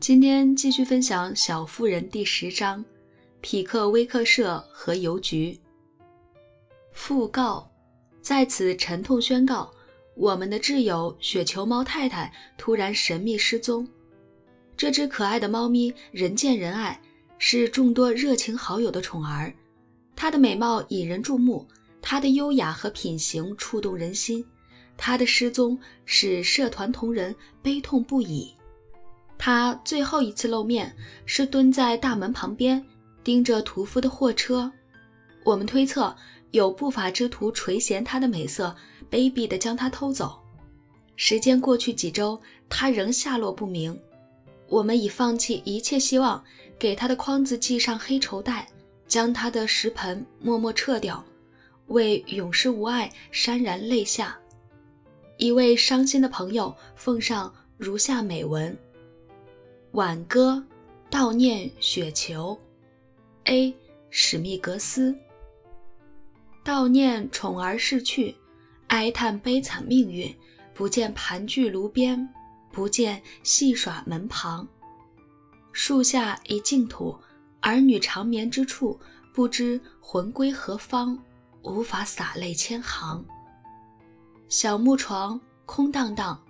今天继续分享《小妇人》第十章：匹克威克社和邮局。讣告，在此沉痛宣告，我们的挚友雪球猫太太突然神秘失踪。这只可爱的猫咪人见人爱，是众多热情好友的宠儿。它的美貌引人注目，它的优雅和品行触动人心。它的失踪使社团同仁悲痛不已。他最后一次露面是蹲在大门旁边，盯着屠夫的货车。我们推测有不法之徒垂涎他的美色，卑鄙地将他偷走。时间过去几周，他仍下落不明。我们已放弃一切希望，给他的筐子系上黑绸带，将他的食盆默默撤掉，为永世无爱潸然泪下。一位伤心的朋友奉上如下美文。挽歌，悼念雪球。A. 史密格斯。悼念宠儿逝去，哀叹悲惨命运。不见盘踞炉边，不见戏耍门旁。树下一净土，儿女长眠之处，不知魂归何方，无法洒泪千行。小木床空荡荡，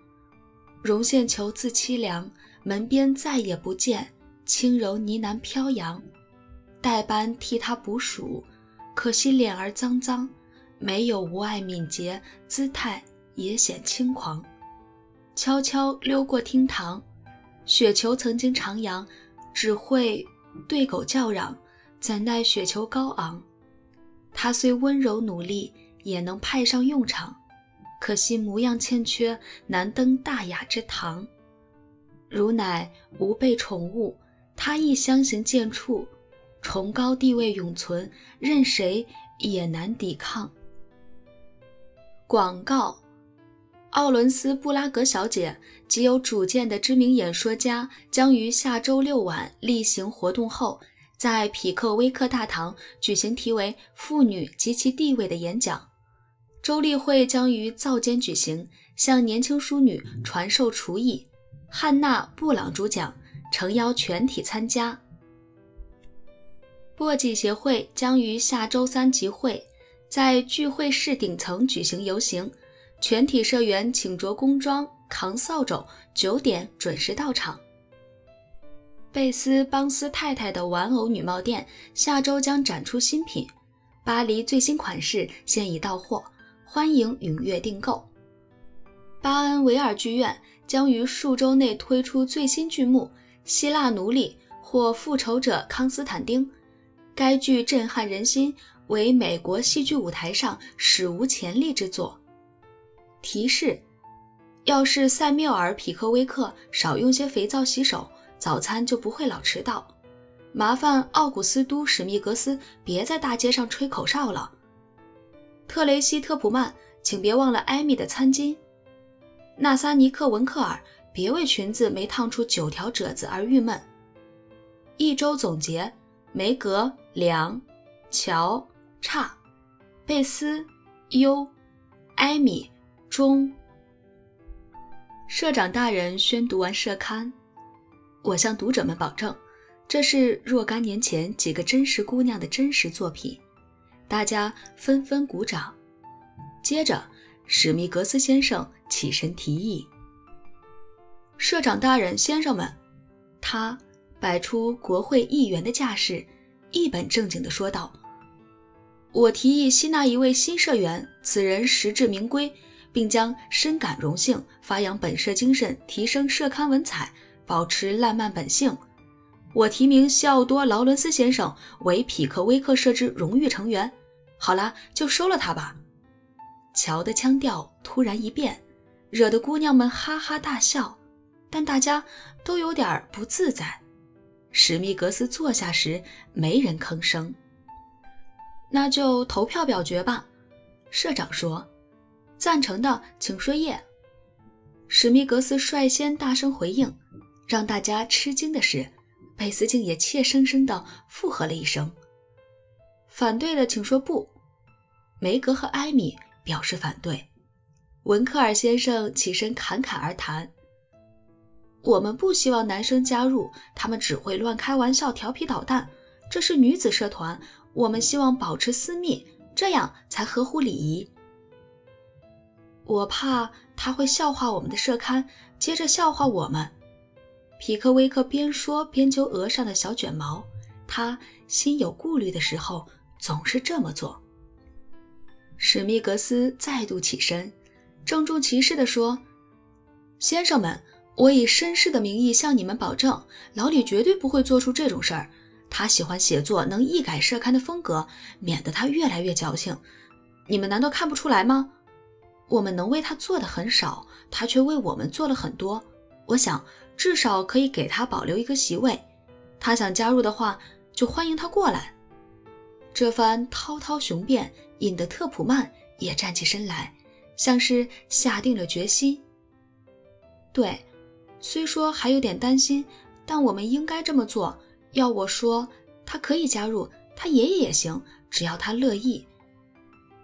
绒线球自凄凉。门边再也不见轻柔呢喃飘扬，代班替他捕鼠，可惜脸儿脏脏，没有无爱敏捷，姿态也显轻狂。悄悄溜过厅堂，雪球曾经徜徉，只会对狗叫嚷，怎奈雪球高昂，他虽温柔努力，也能派上用场，可惜模样欠缺，难登大雅之堂。如乃吾辈宠物，他亦相形见绌，崇高地位永存，任谁也难抵抗。广告：奥伦斯·布拉格小姐极有主见的知名演说家将于下周六晚例行活动后，在匹克威克大堂举行题为《妇女及其地位》的演讲。周例会将于灶间举行，向年轻淑女传授厨艺。汉娜·布朗主讲，诚邀全体参加。簸箕协会将于下周三集会，在聚会室顶层举行游行，全体社员请着工装，扛扫帚，九点准时到场。贝斯邦斯太太的玩偶女帽店下周将展出新品，巴黎最新款式现已到货，欢迎踊跃订购。巴恩维尔剧院。将于数周内推出最新剧目《希腊奴隶》或《复仇者康斯坦丁》。该剧震撼人心，为美国戏剧舞台上史无前例之作。提示：要是塞缪尔·匹克威克少用些肥皂洗手，早餐就不会老迟到。麻烦奥古斯都·史密格斯别在大街上吹口哨了。特雷西·特普曼，请别忘了艾米的餐巾。纳萨尼克·文克尔，别为裙子没烫出九条褶子而郁闷。一周总结：梅格、梁、乔、差、贝斯、优、艾米、中。社长大人宣读完社刊，我向读者们保证，这是若干年前几个真实姑娘的真实作品。大家纷纷鼓掌。接着，史密格斯先生。起身提议，社长大人、先生们，他摆出国会议员的架势，一本正经地说道：“我提议吸纳一位新社员，此人实至名归，并将深感荣幸，发扬本社精神，提升社刊文采，保持烂漫本性。我提名西奥多·劳伦斯先生为匹克威克社之荣誉成员。好了，就收了他吧。”乔的腔调突然一变。惹得姑娘们哈哈大笑，但大家都有点不自在。史密格斯坐下时，没人吭声。那就投票表决吧，社长说：“赞成的请说耶。”史密格斯率先大声回应。让大家吃惊的是，贝斯竟也怯生生地附和了一声。反对的请说不。梅格和艾米表示反对。文克尔先生起身侃侃而谈：“我们不希望男生加入，他们只会乱开玩笑、调皮捣蛋。这是女子社团，我们希望保持私密，这样才合乎礼仪。我怕他会笑话我们的社刊，接着笑话我们。皮克威克边说边揪额上的小卷毛，他心有顾虑的时候总是这么做。史密格斯再度起身，郑重其事地说：“先生们，我以绅士的名义向你们保证，老李绝对不会做出这种事儿。他喜欢写作，能一改社刊的风格，免得他越来越矫情。你们难道看不出来吗？”我们能为他做的很少，他却为我们做了很多。我想至少可以给他保留一个席位。他想加入的话，就欢迎他过来。这番滔滔雄辩引得特普曼也站起身来，像是下定了决心。对，虽说还有点担心，但我们应该这么做。要我说，他可以加入，他爷爷也行，只要他乐意。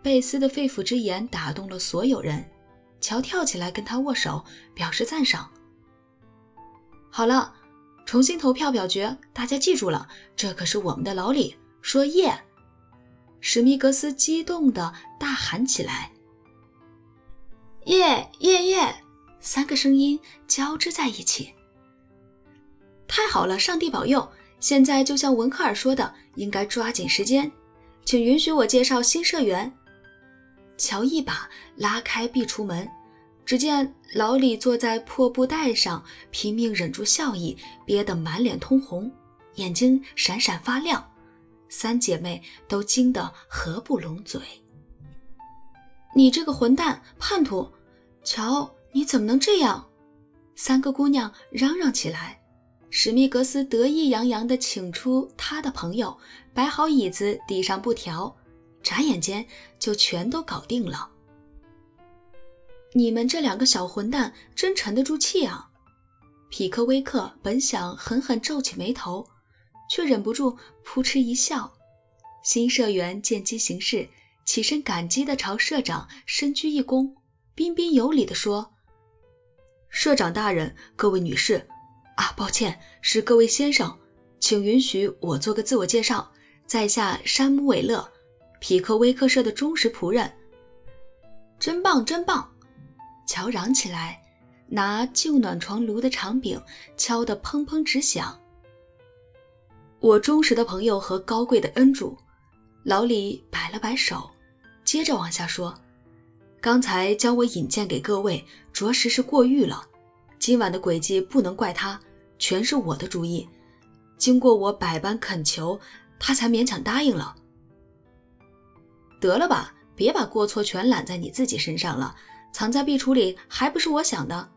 贝斯的肺腑之言打动了所有人，乔跳起来跟他握手，表示赞赏。好了，重新投票表决，大家记住了，这可是我们的老李。说耶！史密格斯激动地大喊起来：“耶耶耶！”三个声音交织在一起。太好了，上帝保佑！现在就像文克尔说的，应该抓紧时间，请允许我介绍新社员。乔一把拉开壁橱门，只见老李坐在破布袋上，拼命忍住笑意，憋得满脸通红，眼睛闪闪发亮。三姐妹都惊得合不拢嘴。你这个混蛋，叛徒！瞧，你怎么能这样？三个姑娘嚷嚷起来。史密格斯得意洋洋地请出他的朋友，摆好椅子，递上布条。眨眼间就全都搞定了。你们这两个小混蛋真沉得住气啊！匹克威克本想狠狠皱起眉头，却忍不住扑哧一笑。新社员见机行事，起身感激地朝社长深鞠一躬，彬彬有礼地说：“社长大人，各位女士，啊，抱歉，是各位先生，请允许我做个自我介绍，在下山姆·韦勒。”匹克威克社的忠实仆人，真棒，真棒！乔嚷起来，拿旧暖床炉的长柄敲得砰砰直响。我忠实的朋友和高贵的恩主，老李摆了摆手，接着往下说：“刚才将我引荐给各位，着实是过誉了。今晚的诡计不能怪他，全是我的主意。经过我百般恳求，他才勉强答应了。”得了吧，别把过错全揽在你自己身上了。藏在壁橱里还不是我想的？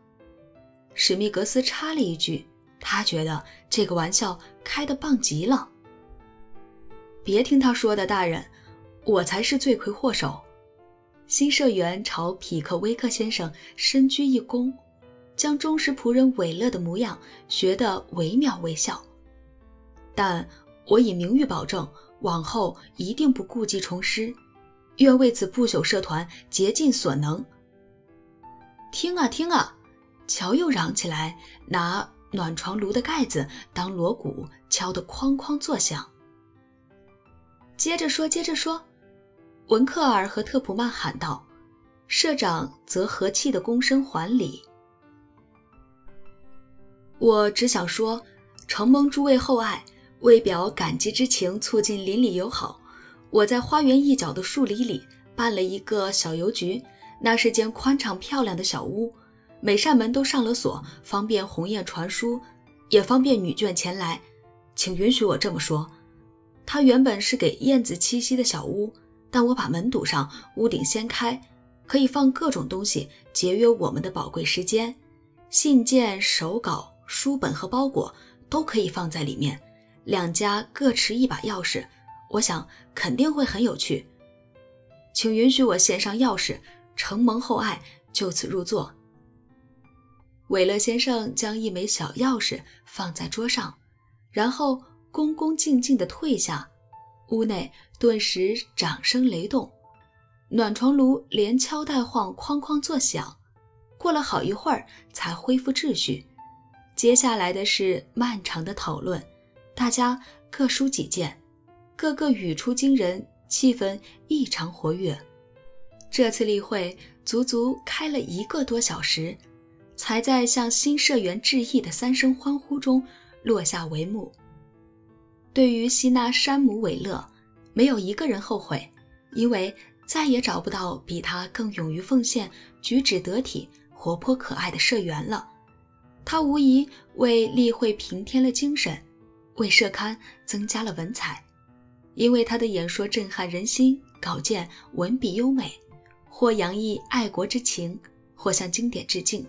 史密格斯插了一句，他觉得这个玩笑开得棒极了。别听他说的，大人，我才是罪魁祸首。新社员朝匹克威克先生深鞠一躬，将忠实仆人韦勒的模样学得惟妙惟肖。但我以名誉保证，往后一定不故技重施。愿为此不朽社团竭尽所能。听啊听啊，乔又嚷起来，拿暖床炉的盖子当锣鼓，敲得哐哐作响。接着说，接着说，文克尔和特普曼喊道，社长则和气的躬身还礼。我只想说，承蒙诸位厚爱，为表感激之情，促进邻里友好。我在花园一角的树林里办了一个小邮局，那是间宽敞漂亮的小屋，每扇门都上了锁，方便鸿雁传书，也方便女眷前来。请允许我这么说，它原本是给燕子栖息的小屋，但我把门堵上，屋顶掀开，可以放各种东西，节约我们的宝贵时间。信件、手稿、书本和包裹都可以放在里面，两家各持一把钥匙。我想肯定会很有趣，请允许我献上钥匙，承蒙厚爱，就此入座。韦勒先生将一枚小钥匙放在桌上，然后恭恭敬敬地退下。屋内顿时掌声雷动，暖床炉连敲带晃，哐哐作响。过了好一会儿，才恢复秩序。接下来的是漫长的讨论，大家各抒己见，个个语出惊人，气氛异常活跃。这次例会足足开了一个多小时，才在向新社员致意的三声欢呼中落下帷幕。对于吸纳山姆·韦勒，没有一个人后悔，因为再也找不到比他更勇于奉献、举止得体、活泼可爱的社员了。他无疑为例会平添了精神，为社刊增加了文采，因为他的演说震撼人心，稿件文笔优美。或洋溢爱国之情，或向经典致敬，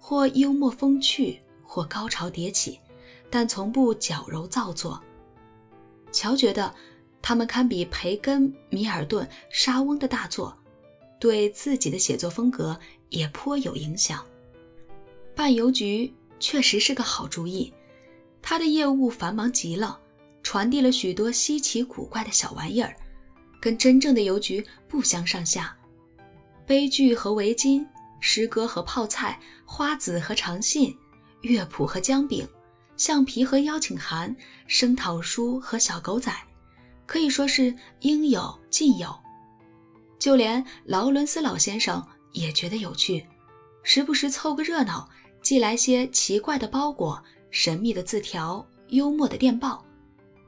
或幽默风趣，或高潮迭起，但从不矫揉造作。乔觉得他们堪比培根、米尔顿、沙翁的大作，对自己的写作风格也颇有影响。办邮局确实是个好主意，他的业务繁忙极了，传递了许多稀奇古怪的小玩意儿，跟真正的邮局不相上下。悲剧和围巾，诗歌和泡菜，花子和长信，乐谱和姜饼，橡皮和邀请函，声讨书和小狗仔，可以说是应有尽有。就连劳伦斯老先生也觉得有趣，时不时凑个热闹，寄来些奇怪的包裹、神秘的字条、幽默的电报。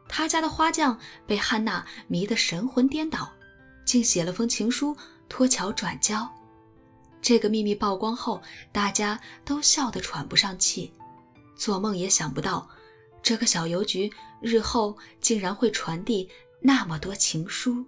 他家的花匠被汉娜迷得神魂颠倒，竟写了封情书。托乔转交，这个秘密曝光后，大家都笑得喘不上气，做梦也想不到，这个小邮局日后竟然会传递那么多情书。